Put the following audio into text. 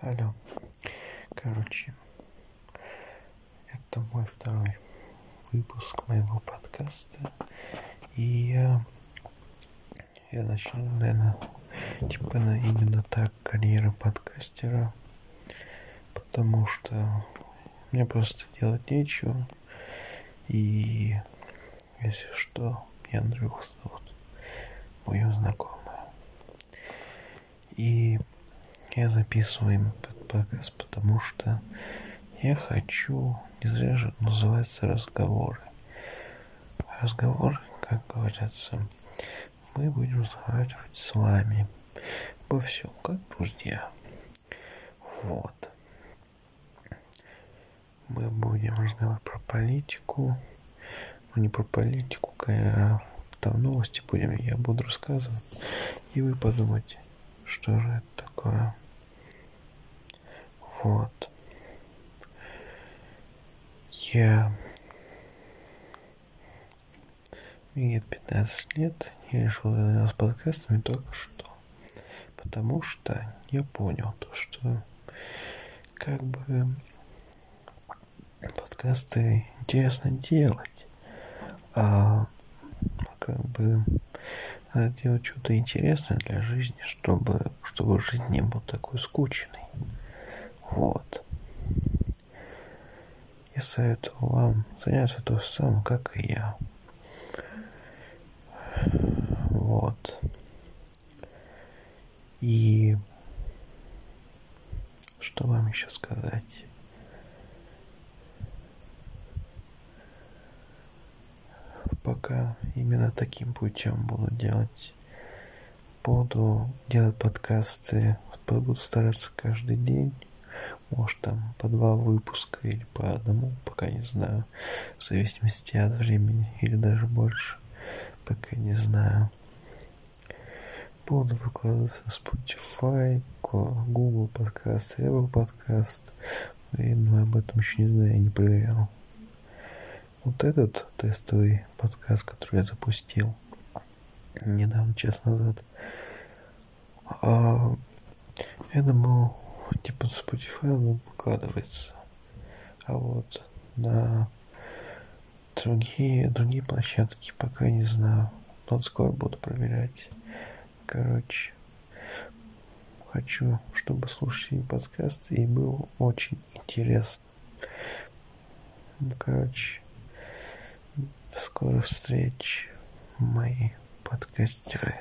Алло. Короче, это мой второй выпуск моего подкаста. И я, я начну, наверное, типа на именно так карьера подкастера. Потому что мне просто делать нечего. И если что, меня Андрюха зовут. Мою знакомую. И я записываю этот подкаст, потому что я хочу, не зря же называется разговоры. Разговор, как говорится, мы будем разговаривать с вами обо всем, как друзья. Вот. Мы будем разговаривать про политику, ну не про политику, а там новости будем, я буду рассказывать, и вы подумайте, что же это такое. Вот. Я... Мне 15 лет, я решил заняться подкастами только что. Потому что я понял то, что как бы подкасты интересно делать, а как бы надо делать что-то интересное для жизни, чтобы, чтобы жизнь не была такой скучной. Вот. Я советую вам заняться то же самое, как и я. Вот. И что вам еще сказать? Пока именно таким путем буду делать. Буду делать подкасты, буду стараться каждый день может там по два выпуска или по одному, пока не знаю, в зависимости от времени или даже больше, пока не знаю. Буду выкладываться на Spotify, Google подкаст, Apple подкаст, и, ну, об этом еще не знаю, я не проверял. Вот этот тестовый подкаст, который я запустил недавно, час назад, а, я думал, типа на Spotify он выкладывается. А вот на другие, другие площадки пока не знаю. Но скоро буду проверять. Короче, хочу, чтобы слушали подкаст и был очень интересно. Ну, короче, до скорых встреч, мои подкастеры.